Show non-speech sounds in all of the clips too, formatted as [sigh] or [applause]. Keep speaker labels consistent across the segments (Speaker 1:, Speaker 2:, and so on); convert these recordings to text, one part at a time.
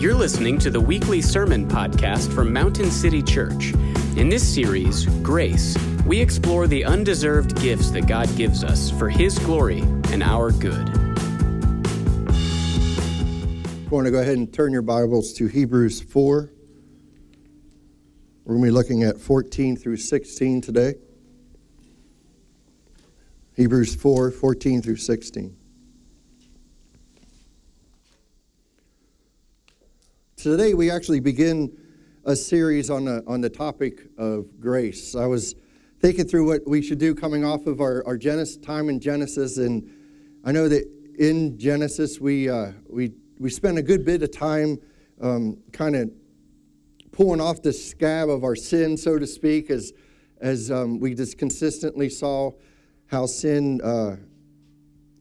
Speaker 1: You're listening to the weekly sermon podcast from Mountain City Church. In this series, Grace, we explore the undeserved gifts that God gives us for His glory and our good.
Speaker 2: I want to go ahead and turn your Bibles to Hebrews 4. We're going to be looking at 14 through 16 today. Hebrews 4 14 through 16. Today, we actually begin a series on the, on the topic of grace. I was thinking through what we should do coming off of our, our Genesis, time in Genesis, and I know that in Genesis, we, uh, we, we spent a good bit of time um, kind of pulling off the scab of our sin, so to speak, as, as um, we just consistently saw how sin uh,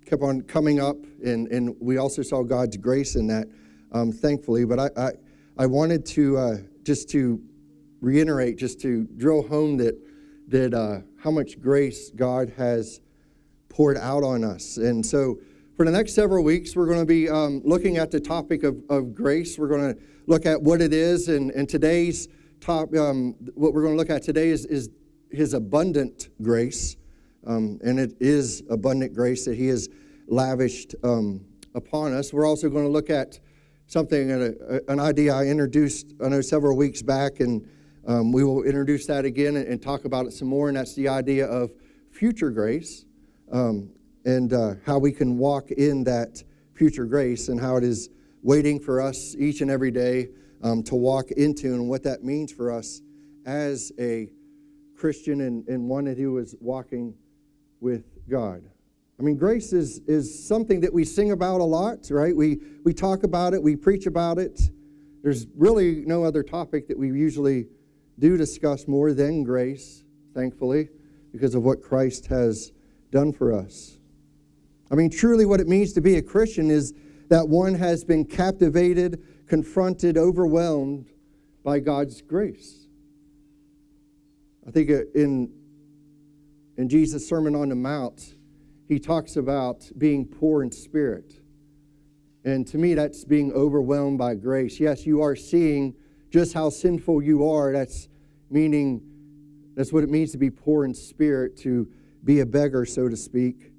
Speaker 2: kept on coming up, and, and we also saw God's grace in that um, thankfully. But I, I, I wanted to uh, just to reiterate, just to drill home that, that uh, how much grace God has poured out on us. And so for the next several weeks, we're going to be um, looking at the topic of, of grace. We're going to look at what it is. And, and today's top, um, what we're going to look at today is, is his abundant grace. Um, and it is abundant grace that he has lavished um, upon us. We're also going to look at something, an idea I introduced, I know, several weeks back, and um, we will introduce that again and, and, talk about it some more. And that's the idea of future grace um, and uh, how we can walk in that future grace and how it is waiting for us each and every day um, to walk into and what that means for us as a Christian and, and one who is walking with God. I mean, grace is, is something that we sing about a lot, right? We, we talk about it, we preach about it. There's really no other topic that we usually do discuss more than grace, thankfully, because of what Christ has done for us. I mean, truly, what it means to be a Christian is that one has been captivated, confronted, overwhelmed by God's grace. I think in, in Jesus' Sermon on the Mount, he talks about being poor in spirit. And to me, that's being overwhelmed by grace. Yes, you are seeing just how sinful you are. That's meaning, that's what it means to be poor in spirit, to be a beggar, so to speak.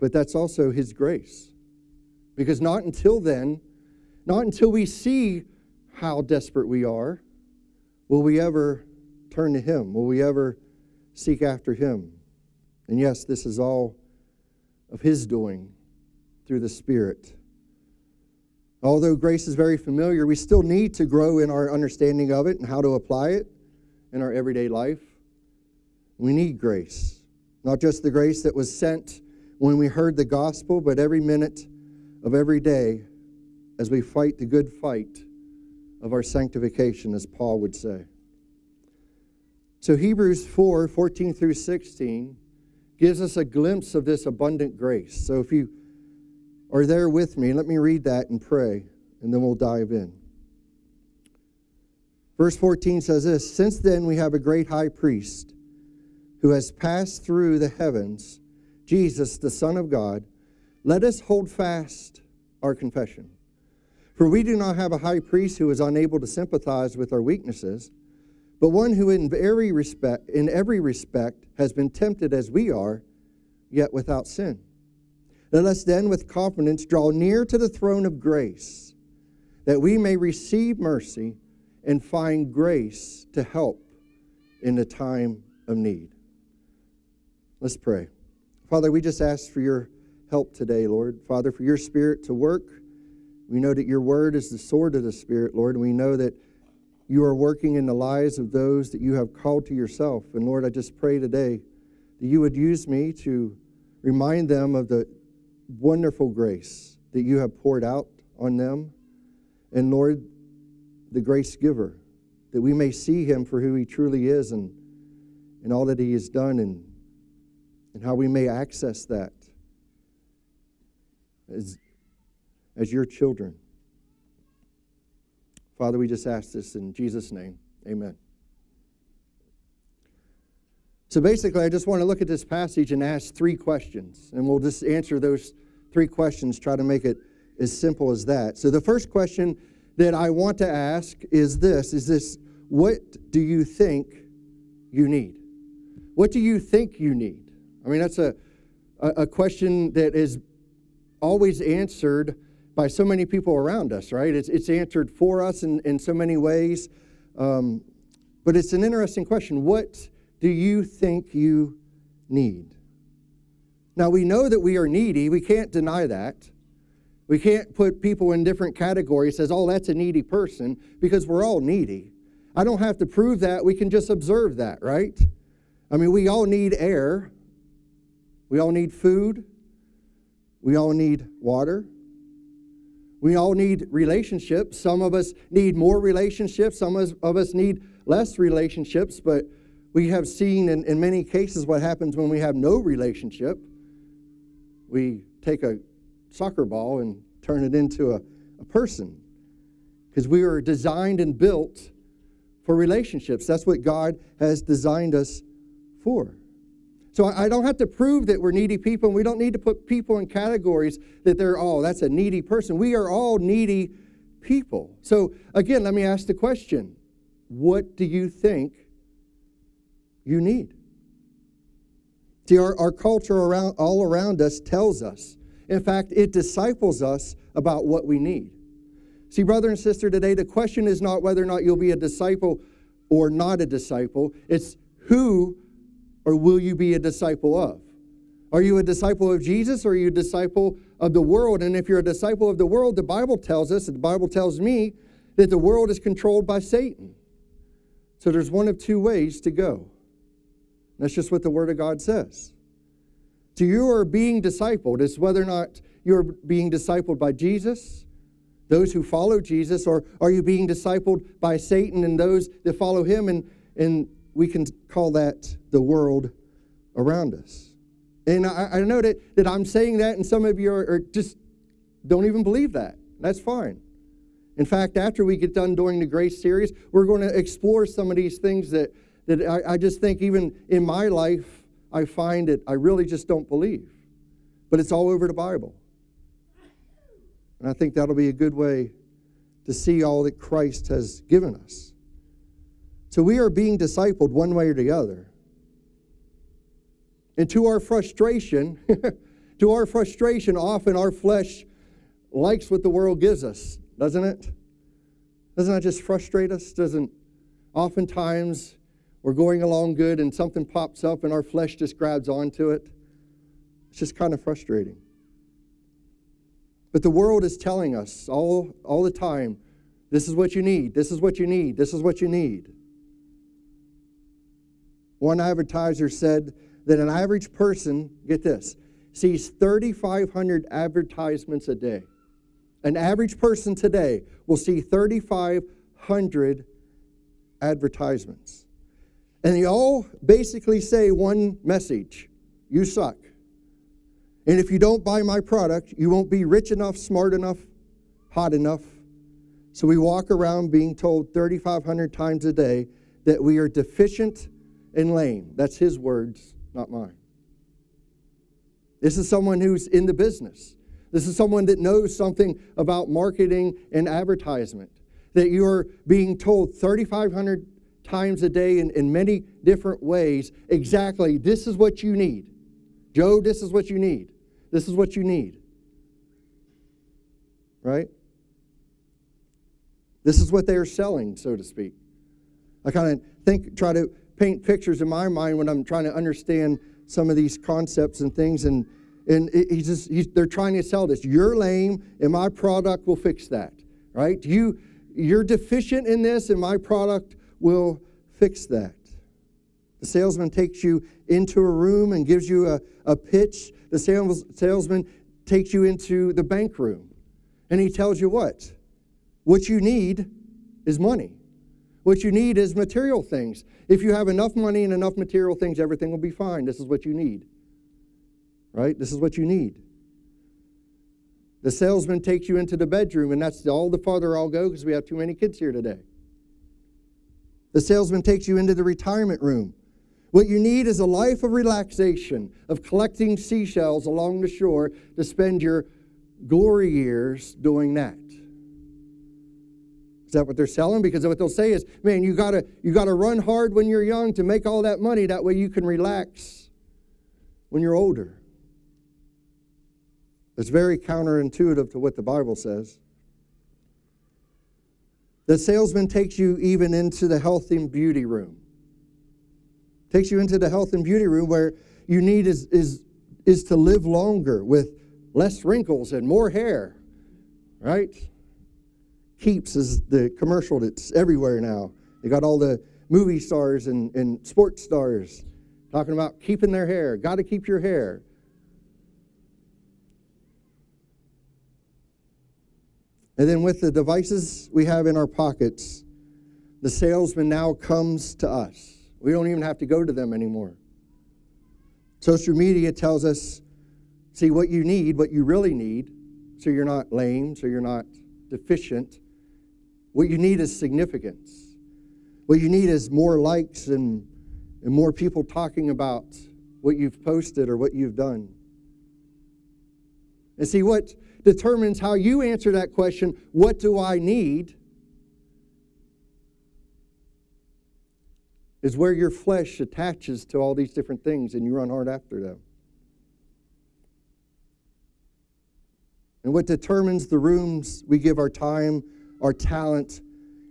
Speaker 2: But that's also His grace. Because not until then, not until we see how desperate we are, will we ever turn to Him? Will we ever seek after Him? And yes, this is all of His doing through the Spirit. Although grace is very familiar, we still need to grow in our understanding of it and how to apply it in our everyday life. We need grace, not just the grace that was sent when we heard the gospel, but every minute of every day as we fight the good fight of our sanctification, as Paul would say. So, Hebrews 4 14 through 16 gives us a glimpse of this abundant grace. So if you are there with me, let me read that and pray, and then we'll dive in. Verse 14 says this Since then we have a great high priest who has passed through the heavens, Jesus, the Son of God. Let us hold fast our confession. For we do not have a high priest who is unable to sympathize with our weaknesses but one who in every respect in every respect has been tempted as we are yet without sin. Let us then with confidence draw near to the throne of grace that we may receive mercy and find grace to help in the time of need. Let's pray. Father we just ask for your help today lord. Father for your spirit to work. We know that your word is the sword of the spirit lord. And we know that you are working in the lives of those that you have called to yourself. And Lord, I just pray today that you would use me to remind them of the wonderful grace that you have poured out on them. And Lord, the grace giver, that we may see him for who he truly is and, and all that he has done and, and how we may access that as, as your children. Father, we just ask this in Jesus' name. Amen. So basically, I just want to look at this passage and ask three questions, and we'll just answer those three questions, try to make it as simple as that. So the first question that I want to ask is this is this what do you think you need? What do you think you need? I mean, that's a, a, question that is always answered by so many people around us, right? It's, it's answered for us in, in so many ways. Um, but it's an interesting question. What do you think you need? Now, we know that we are needy. We can't deny that. We can't put people in different categories, as, oh, that's a needy person, because we're all needy. I don't have to prove that. We can just observe that, right? I mean, we all need air. We all need food. We all need water. We all need relationships. Some of us need more relationships, some of us need less relationships, but we have seen in, in many cases what happens when we have no relationship. We take a soccer ball and turn it into a, a person because we are designed and built for relationships. That's what God has designed us for. So I don't have to prove that we're needy people, and we don't need to put people in categories that they're, oh, that's a needy person. We are all needy people. So again, let me ask the question what do you think you need? See, our, our culture around, all around us tells us. In fact, it disciples us about what we need. See, brother and sister, today the question is not whether or not you'll be a disciple or not a disciple, it's who or will you be a disciple of? Are you a disciple of Jesus or are you a disciple of the world? And if you're a disciple of the world, the Bible tells us, the Bible tells me, that the world is controlled by Satan. So there's one of two ways to go. That's just what the Word of God says. So you are being discipled. It's whether or not you're being discipled by Jesus, those who follow Jesus, or are you being discipled by Satan and those that follow him? And, and we can call that the world around us. And I, I know that, that I'm saying that, and some of you are, are just don't even believe that. That's fine. In fact, after we get done doing the grace series, we're going to explore some of these things that, that I, I, just think, even in my life, I find that I really just don't believe. But it's all over the Bible. And I think that'll be a good way to see all that Christ has given us. So we are being discipled one way or the other. And to our frustration, [laughs] to our frustration, often our flesh likes what the world gives us, doesn't it? Doesn't that just frustrate us? Doesn't oftentimes we're going along good and something pops up and our flesh just grabs onto it? It's just kind of frustrating. But the world is telling us all, all the time this is what you need, this is what you need, this is what you need. One advertiser said that an average person, get this, sees 3,500 advertisements a day. An average person today will see 3,500 advertisements. And they all basically say one message you suck. And if you don't buy my product, you won't be rich enough, smart enough, hot enough. So we walk around being told 3,500 times a day that we are deficient and lame. That's his words, not mine. This is someone who's in the business. This is someone that knows something about marketing and advertisement. That you're being told 3,500 times a day in, in many different ways exactly this is what you need. Joe, this is what you need. This is what you need. Right? This is what they are selling, so to speak. I kind of think, try to paint pictures in my mind when I'm trying to understand some of these concepts and things. And, and he's just, he's, they're trying to sell this. You're lame, and my product will fix that, right? You, you're deficient in this, and my product will fix that. The salesman takes you into a room and gives you a, a pitch. The sales, salesman takes you into the bank room, and he tells you what? What you need is money. What you need is material things. If you have enough money and enough material things, everything will be fine. This is what you need. Right? This is what you need. The salesman takes you into the bedroom, and that's all the farther I'll go because we have too many kids here today. The salesman takes you into the retirement room. What you need is a life of relaxation, of collecting seashells along the shore to spend your glory years doing that. Is that what they're selling? Because what they'll say is, man, you gotta you gotta run hard when you're young to make all that money. That way you can relax when you're older. It's very counterintuitive to what the Bible says. The salesman takes you even into the health and beauty room. Takes you into the health and beauty room where you need is, is, is to live longer with less wrinkles and more hair, right? Keeps is the commercial that's everywhere now. They got all the movie stars and, and sports stars talking about keeping their hair. Got to keep your hair. And then with the devices we have in our pockets, the salesman now comes to us. We don't even have to go to them anymore. Social media tells us see what you need, what you really need, so you're not lame, so you're not deficient. What you need is significance. What you need is more likes and, and more people talking about what you've posted or what you've done. And see, what determines how you answer that question what do I need? Is where your flesh attaches to all these different things and you run hard after them. And what determines the rooms we give our time, our talent,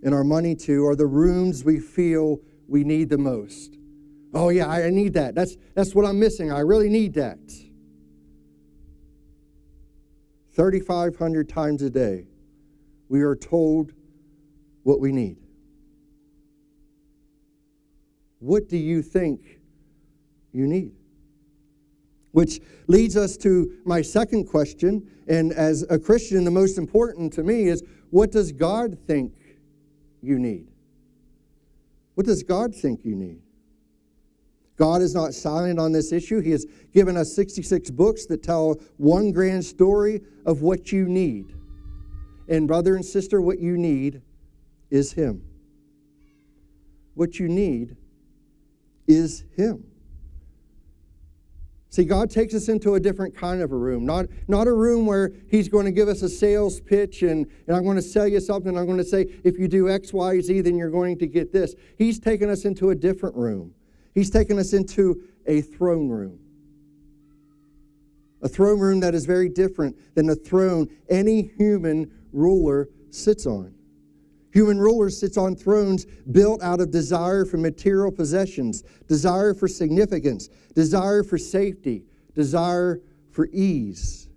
Speaker 2: and our money to are the rooms we feel we need the most. Oh yeah, I need that. That's that's what I'm missing. I really need that. 3,500 times a day, we are told what we need. What do you think you need? Which leads us to my second question. And as a Christian, the most important to me is what does God think you need? What does God think you need? God is not silent on this issue. He has given us 66 books that tell one grand story of what you need. And, brother and sister, what you need is Him. What you need is Him. See, God takes us into a different kind of a room, not, not a room where He's going to give us a sales pitch and, and I'm going to sell you something. I'm going to say, if you do X, Y, Z, then you're going to get this. He's taken us into a different room He's taken us into a throne room. A throne room that is very different than the throne any human ruler sits on. Human rulers sits on thrones built out of desire for material possessions, desire for significance, desire for safety, desire for ease.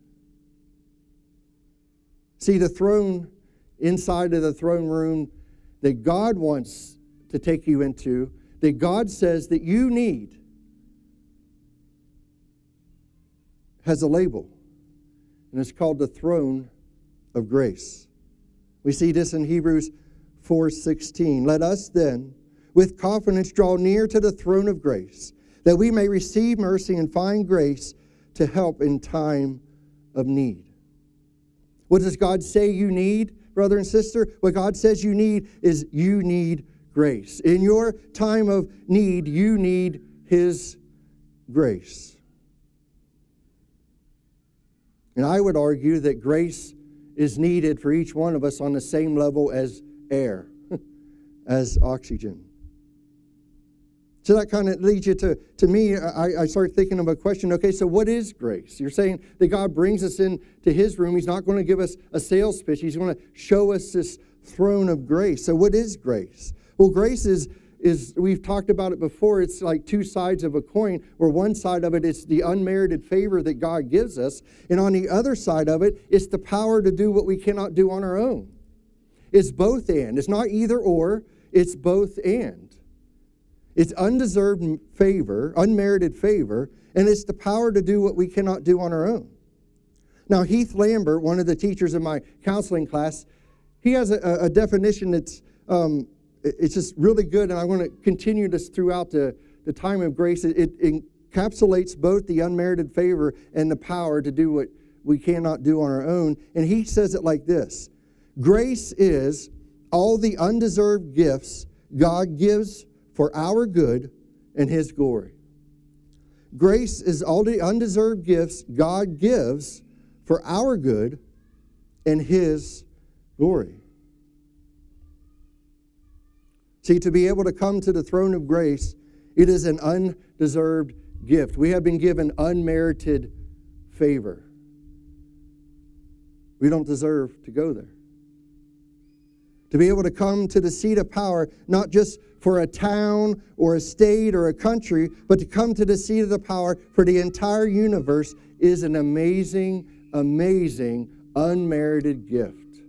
Speaker 2: See, the throne inside of the throne room that God wants to take you into that God says that you need has a label, and it's called the throne of grace. We see this in Hebrews 4:16. Let us then with confidence draw near to the throne of grace, that we may receive mercy and find grace to help in time of need. What does God say you need, brother and sister? What God says you need is you need grace. In your time of need, you need His grace. And I would argue that grace is needed for each one of us on the same level as air, [laughs] as oxygen. So that kind of leads you to, to me, I, I start thinking of a question okay, so what is grace? You're saying that God brings us into His room. He's not going to give us a sales pitch, He's going to show us this throne of grace. So, what is grace? Well, grace is, is we've talked about it before, it's like two sides of a coin, where one side of it is the unmerited favor that God gives us, and on the other side of it, it's the power to do what we cannot do on our own. It's both and. It's not either or, it's both and. It's undeserved favor, unmerited favor, and it's the power to do what we cannot do on our own. Now, Heath Lambert, one of the teachers in my counseling class, he has a, a definition that's um, it's just really good, and I want to continue this throughout the, the time of grace. It, it encapsulates both the unmerited favor and the power to do what we cannot do on our own. And he says it like this Grace is all the undeserved gifts God gives for our good and his glory. Grace is all the undeserved gifts God gives for our good and His glory. See, to be able to come to the throne of grace, it is an undeserved gift. We have been given unmerited favor. We don't deserve to go there. To be able to come to the seat of power, not just for a town or a state or a country, but to come to the seat of the power for the entire universe is an amazing, amazing, unmerited gift,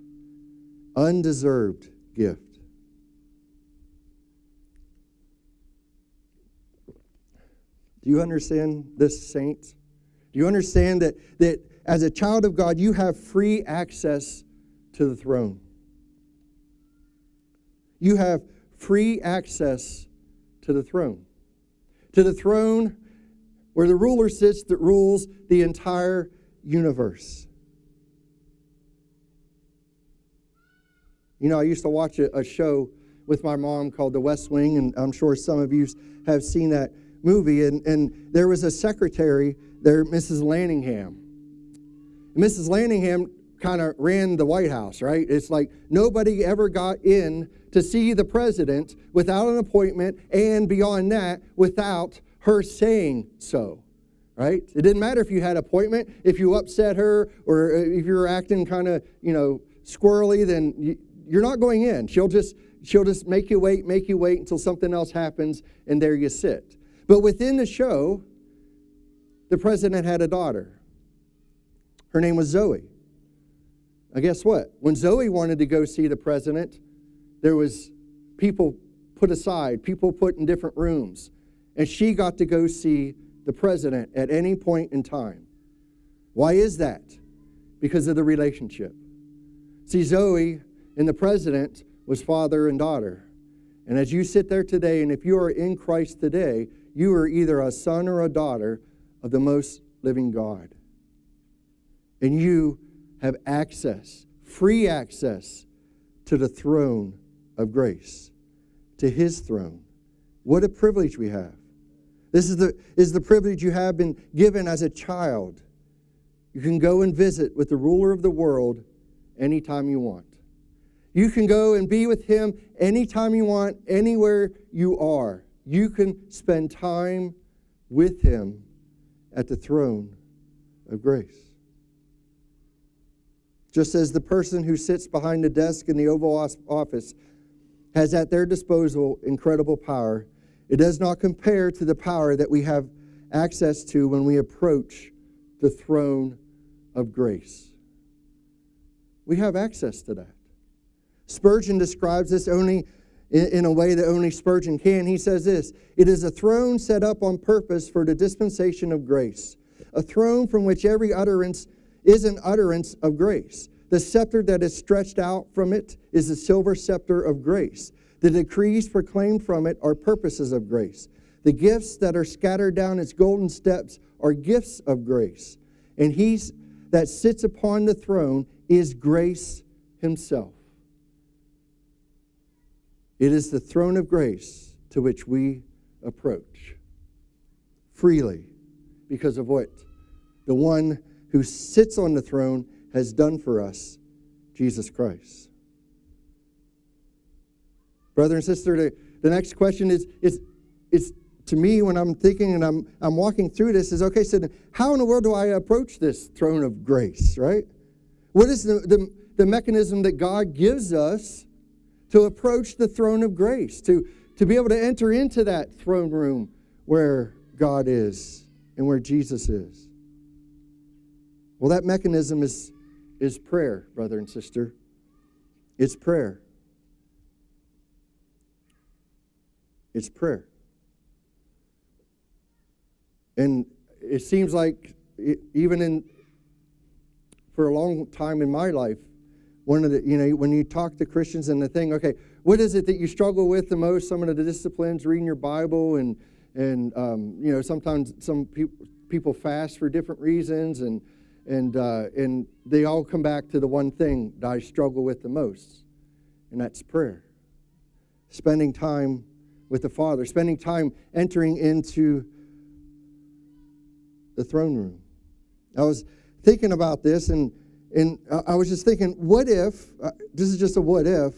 Speaker 2: undeserved gift. Do you understand this, saints? Do you understand that, that as a child of God, you have free access to the throne? You have free access to the throne. To the throne where the ruler sits that rules the entire universe. You know, I used to watch a, a, show with my mom called The West Wing, and I'm sure some of you have seen that movie. And, and there was a secretary there, Mrs. Landingham. Mrs. Landingham kind of ran the White House, right? It's like nobody ever got in to see the president without an appointment, and beyond that, without her saying so, right? It didn't matter if you had appointment, if you upset her, or uh, if you were acting kind of, you know, squirrely, then you're not going in. She'll just she'll just make you wait, make you wait until something else happens, and there you sit. But within the show, the president had a daughter. Her name was Zoe. Now, guess what? When Zoe wanted to go see the president, there was people put aside, people put in different rooms, and she got to go see the president at any point in time. Why is that? Because of the relationship. See, Zoe and the president was father and daughter. And as you sit there today, and if you are in Christ today, you are either a son or a daughter of the most living God. And you have access, free access, to the throne of grace, to his throne. What a privilege we have. This is the, is the privilege you have been given as a child. You can go and visit with the ruler of the world anytime you want. You can go and be with him anytime you want, anywhere you are. You can spend time with him at the throne of grace. Just as the person who sits behind the desk in the Oval Office has at their disposal incredible power, it does not compare to the power that we have access to when we approach the throne of grace. We have access to that. Spurgeon describes this only in, a way that only Spurgeon can. He says this It is a throne set up on purpose for the dispensation of grace, a throne from which every utterance is an utterance of grace. The scepter that is stretched out from it is the silver scepter of grace. The decrees proclaimed from it are purposes of grace. The gifts that are scattered down its golden steps are gifts of grace. And he that sits upon the throne is grace himself. It is the throne of grace to which we approach freely because of what the one who sits on the throne has done for us, Jesus Christ. Brother and sister, the, the next question is, is, is to me when I'm thinking and I'm, I'm walking through this is okay, so how in the world do I approach this throne of grace, right? What is the, the, the mechanism that God gives us to approach the throne of grace, to, to be able to enter into that throne room where God is and where Jesus is? Well, that mechanism is, is prayer, brother and sister. It's prayer. It's prayer. And it seems like, it, even in, for a long time in my life, one of the, you know, when you talk to Christians and the thing, okay, what is it that you struggle with the most? Some of the disciplines, reading your Bible, and, and um, you know, sometimes some people, people fast for different reasons, and, and, uh, and they all come back to the one thing that I struggle with the most, and that's prayer. Spending time with the Father, spending time entering into the throne room. I was thinking about this, and, and I was just thinking, what if, uh, this is just a what if,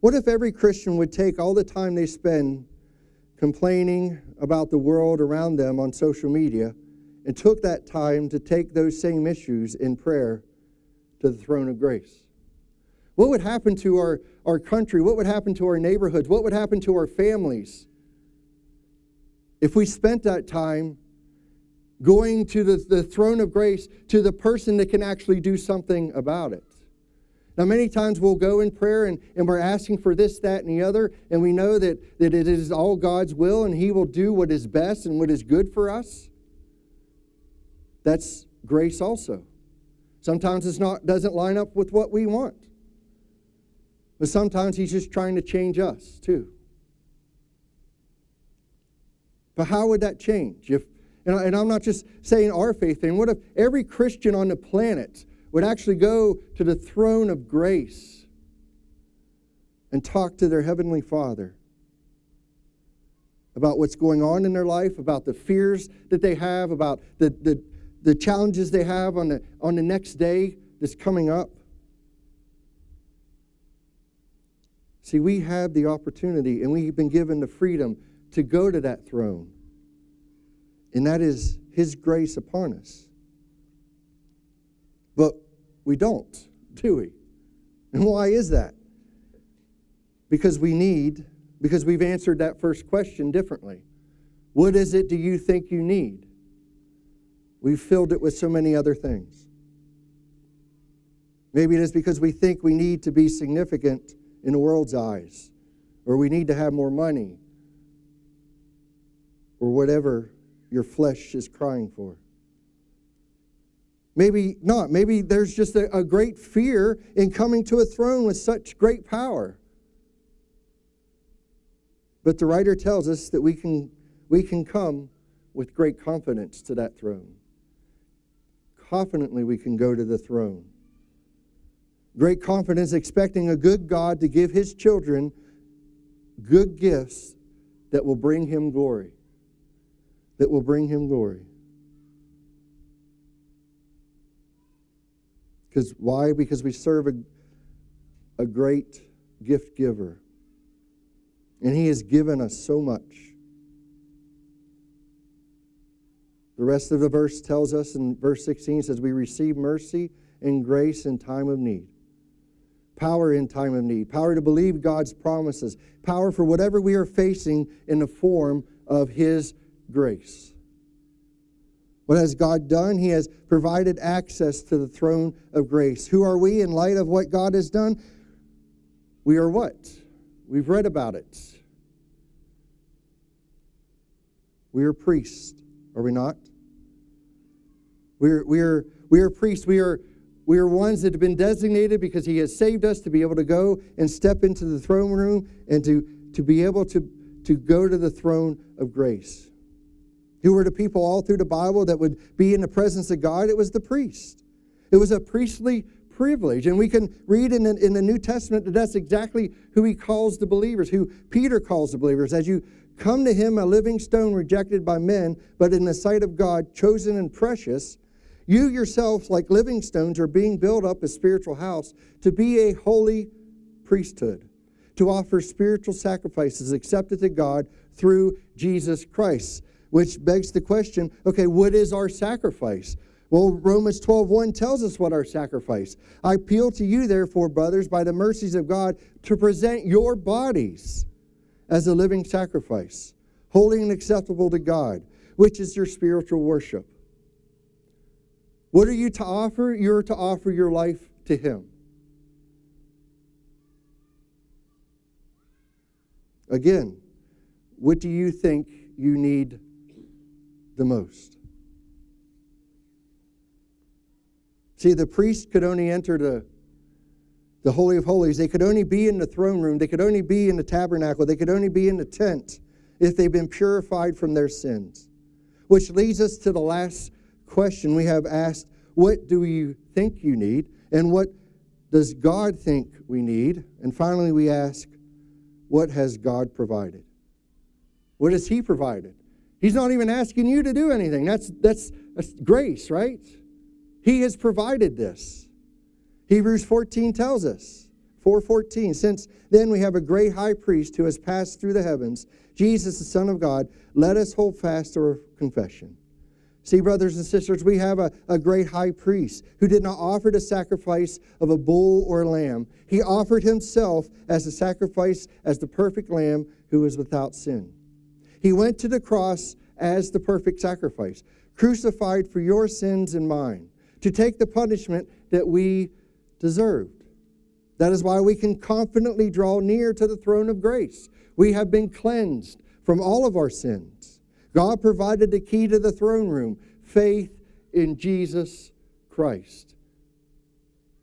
Speaker 2: what if every Christian would take all the time they spend complaining about the world around them on social media and took that time to take those same issues in prayer to the throne of grace? What would happen to our, our country? What would happen to our neighborhoods? What would happen to our families if we spent that time going to the, the throne of grace to the person that can actually do something about it? Now, many times we'll go in prayer and, and we're asking for this, that, and the other, and we know that, that it is all God's will and He will do what is best and what is good for us. That's grace also. Sometimes it's not doesn't line up with what we want. But sometimes he's just trying to change us too. But how would that change? If, and I'm not just saying our faith thing. What if every Christian on the planet would actually go to the throne of grace and talk to their Heavenly Father about what's going on in their life, about the fears that they have, about the, the, the challenges they have on the, on the next day that's coming up? See, we have the opportunity and we've been given the freedom to go to that throne. And that is His grace upon us. But we don't, [laughs] do we? And why is that? Because we need, because we've answered that first question differently. What is it do you think you need? We've filled it with so many other things. Maybe it is because we think we need to be significant in the world's eyes, or we need to have more money, or whatever your flesh is crying for. Maybe not. Maybe there's just a, a, great fear in coming to a throne with such great power. But the writer tells us that we can, we can come with great confidence to that throne. Confidently, we can go to the throne great confidence, expecting a good God to give his children good gifts that will bring him glory. That will bring him glory. Because why? Because we serve a, a great gift giver. And he has given us so much. The rest of the verse tells us in verse 16 says, We receive mercy and grace in time of need power in time of need, power to believe God's promises, power for whatever we are facing in the form of His grace. What has God done? He has provided access to the throne of grace. Who are we in light of what God has done? We are what? We've read about it. We are priests, are we not? We're, we're, we are priests. We are we are ones that have been designated because He has saved us to be able to go and step into the throne room and to, to be able to, to go to the throne of grace. Who were the people all through the Bible that would be in the presence of God? It was the priest. It was a priestly privilege. And we can read in the, in the New Testament that that's exactly who he calls the believers, who Peter calls the believers. As you come to him, a living stone rejected by men, but in the sight of God, chosen and precious, you yourselves, like living stones, are being built up a spiritual house to be a holy priesthood, to offer spiritual sacrifices accepted to God through Jesus Christ. Which begs the question okay, what is our sacrifice? Well, Romans 12:1 tells us what our sacrifice. I appeal to you, therefore, brothers, by the mercies of God, to present your bodies as a living sacrifice, holy and acceptable to God, which is your spiritual worship. What are you to offer? You're to offer your life to Him. Again, what do you think you need the most? See, the priest could only enter the, the Holy of Holies. They could only be in the throne room. They could only be in the tabernacle. They could only be in the tent if they've been purified from their sins. Which leads us to the last question we have asked what do you think you need? And what does God think we need? And finally, we ask, what has God provided? What has He provided? He's not even asking you to do anything. That's, that's, that's grace, right? He has provided this. Hebrews 14 tells us, 4:14, since then we have a great high priest who has passed through the heavens, Jesus the Son of God, let us hold fast our confession. See, brothers and sisters, we have a, a great high priest who did not offer the sacrifice of a bull or a lamb. He offered himself as a sacrifice, as the perfect lamb who was without sin. He went to the cross as the perfect sacrifice, crucified for your sins and mine, to take the punishment that we deserved. That is why we can confidently draw near to the throne of grace. We have been cleansed from all of our sins. God provided the key to the throne room faith in Jesus Christ.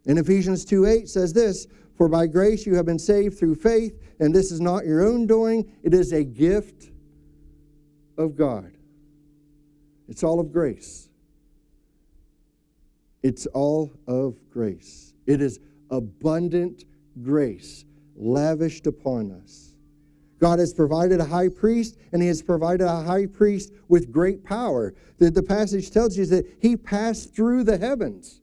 Speaker 2: In Ephesians 2 8 says this For by grace you have been saved through faith, and this is not your own doing, it is a gift of God. It's all of grace. It's all of grace. It is abundant grace lavished upon us. God has provided a high priest, and He has provided a high priest with great power. The, the passage tells you that He passed through the heavens.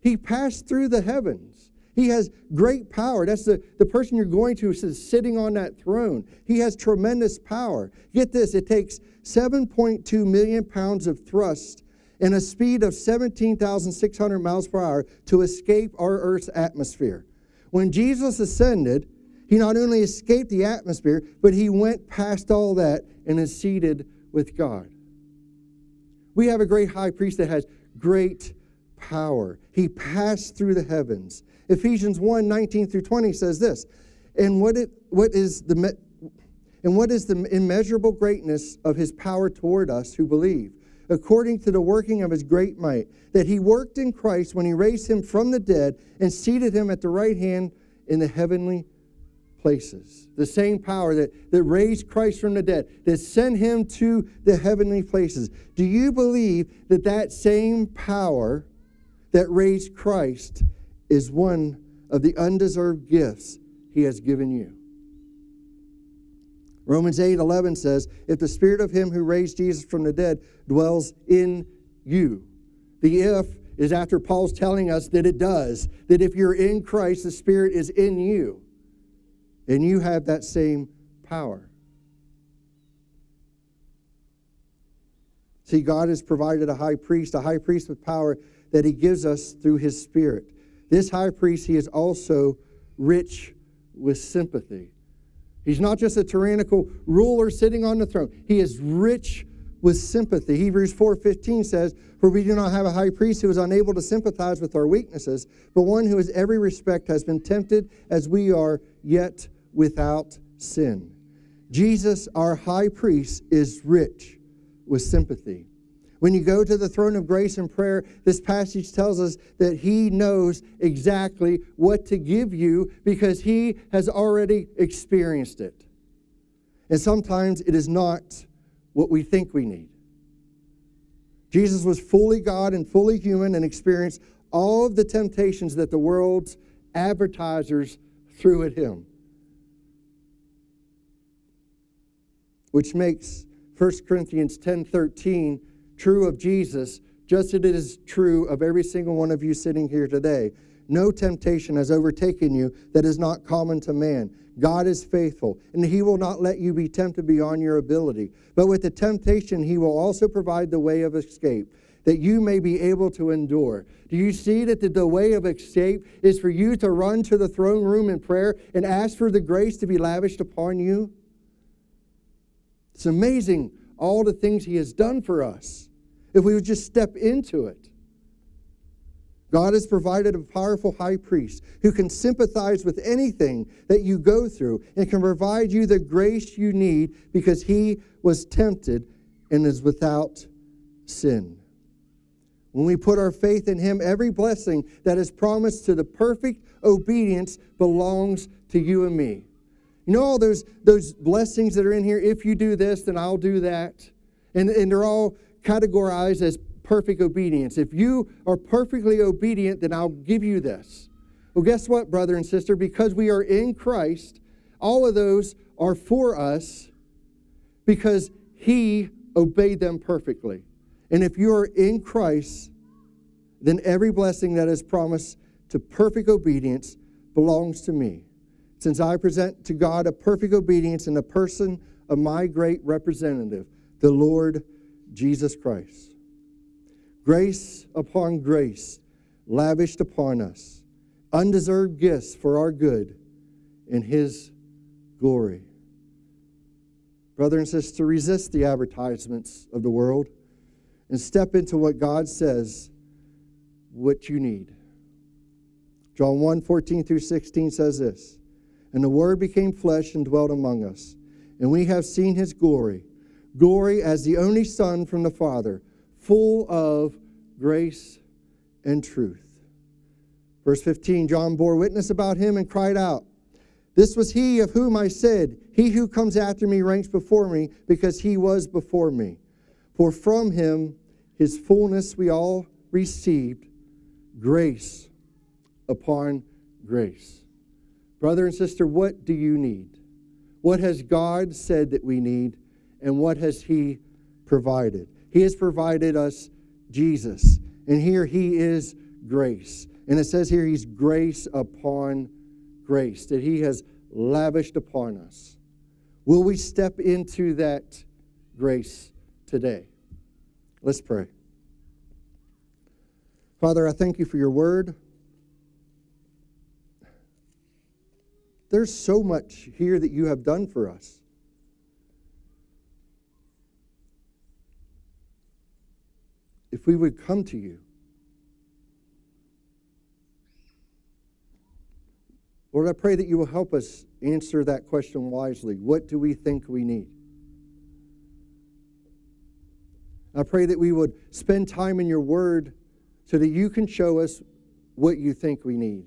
Speaker 2: He passed through the heavens. He has great power. That's the, the person you're going to is sitting on that throne. He has tremendous power. Get this it takes 7.2 million pounds of thrust and a speed of 17,600 miles per hour to escape our Earth's atmosphere. When Jesus ascended, he not only escaped the atmosphere, but he went past all that and is seated with God. We have a great high priest that has great power. He passed through the heavens. Ephesians 1 19 through 20 says this, and what, it, what is the and what is the immeasurable greatness of his power toward us who believe, according to the working of his great might, that he worked in Christ when he raised him from the dead and seated him at the right hand in the heavenly places. The same power that, that raised Christ from the dead, that sent him to the heavenly places. Do you believe that that same power that raised Christ is one of the undeserved gifts he has given you? Romans 8 11 says, If the spirit of him who raised Jesus from the dead dwells in you. The if is after Paul's telling us that it does, that if you're in Christ, the spirit is in you. And you have that same power. See, God has provided a high priest, a high priest with power that he gives us through his spirit. This high priest, he is also rich with sympathy. He's not just a tyrannical ruler sitting on the throne. He is rich with sympathy. Hebrews 4:15 says, "For we do not have a high priest who is unable to sympathize with our weaknesses, but one who in every respect has been tempted as we are, yet without sin. Jesus, our high priest, is rich with sympathy. When you go to the throne of grace in prayer, this passage tells us that He knows exactly what to give you because He has already experienced it. And sometimes it is not what we think we need. Jesus was fully God and fully human and experienced all of the temptations that the world's advertisers threw at Him. which makes 1 Corinthians 10:13 true of Jesus just as it is true of every single one of you sitting here today. No temptation has overtaken you that is not common to man. God is faithful, and he will not let you be tempted beyond your ability. But with the temptation, he will also provide the way of escape that you may be able to endure. Do you see that the, the way of escape is for you to run to the throne room in prayer and ask for the grace to be lavished upon you? It's amazing all the things He has done for us if we would just step into it. God has provided a powerful high priest who can sympathize with anything that you go through and can provide you the grace you need because he was tempted and is without sin. When we put our faith in him, every blessing that is promised to the perfect obedience belongs to you and me. You know all those, those blessings that are in here? If you do this, then I'll do that. And, and they're all categorized as perfect obedience. If you are perfectly obedient, then I'll give you this. Well, guess what, brother and sister? Because we are in Christ, all of those are for us because He obeyed them perfectly. And if you are in Christ, then every blessing that is promised to perfect obedience belongs to me, since I present to God a perfect obedience in the person of my great representative, the Lord Jesus Christ. Grace upon grace lavished upon us, undeserved gifts for our good in His glory. Brother and sister, resist the advertisements of the world and step into what God says what you need. John 1 14 through 16 says this And the Word became flesh and dwelt among us, and we have seen his glory glory as the only Son from the Father, full of grace and truth. Verse 15 John bore witness about him and cried out, This was he of whom I said, He who comes after me ranks before me, because he was before me. For from him his fullness we all received grace upon grace. Brother and sister, what do you need? What has God said that we need, and what has He provided? He has provided us Jesus, and here He is grace. And it says here He's grace upon grace, that He has lavished upon us. Will we step into that grace today? Let's pray. Father, I thank you for your word. There's so much here that you have done for us. If we would come to you, Lord, I pray that you will help us answer that question wisely. What do we think we need? I pray that we would spend time in your word so that you can show us what you think we need.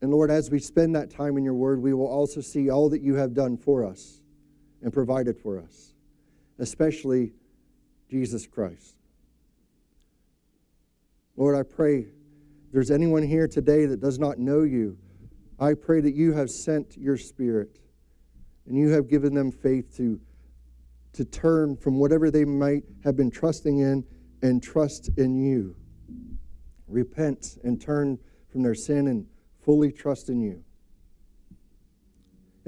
Speaker 2: And Lord, as we spend that time in your word, we will also see all that you have done for us and provided for us, especially Jesus Christ. Lord, I pray there's anyone here today that does not know you, I pray that you have sent your spirit and you have given them faith to to turn from whatever they might have been trusting in and trust in you. Repent and turn from their sin and fully trust in you.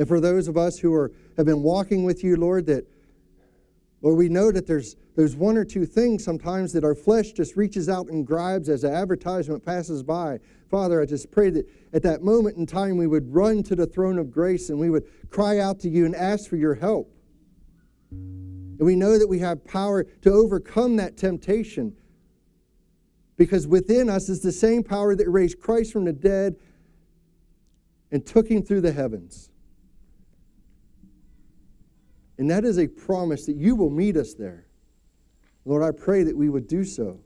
Speaker 2: And for those of us who are, have been walking with you, Lord, that Lord, we know that there's, there's one or two things sometimes that our flesh just reaches out and grabs as an advertisement passes by. Father, I just pray that at that moment in time we would run to the throne of grace and we would cry out to you and ask for your help. And we know that we have power to overcome that temptation because within us is the same power that raised Christ from the dead and took him through the heavens. And that is a promise that you will meet us there. Lord, I pray that we would do so.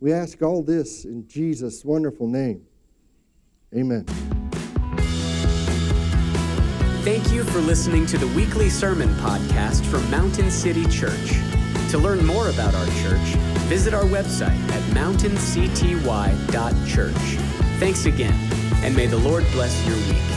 Speaker 2: We ask all this in Jesus' wonderful name. Amen.
Speaker 1: Thank you for listening to the weekly sermon podcast from Mountain City Church. To learn more about our church, visit our website at mountaincty.church. Thanks again, and may the Lord bless your week.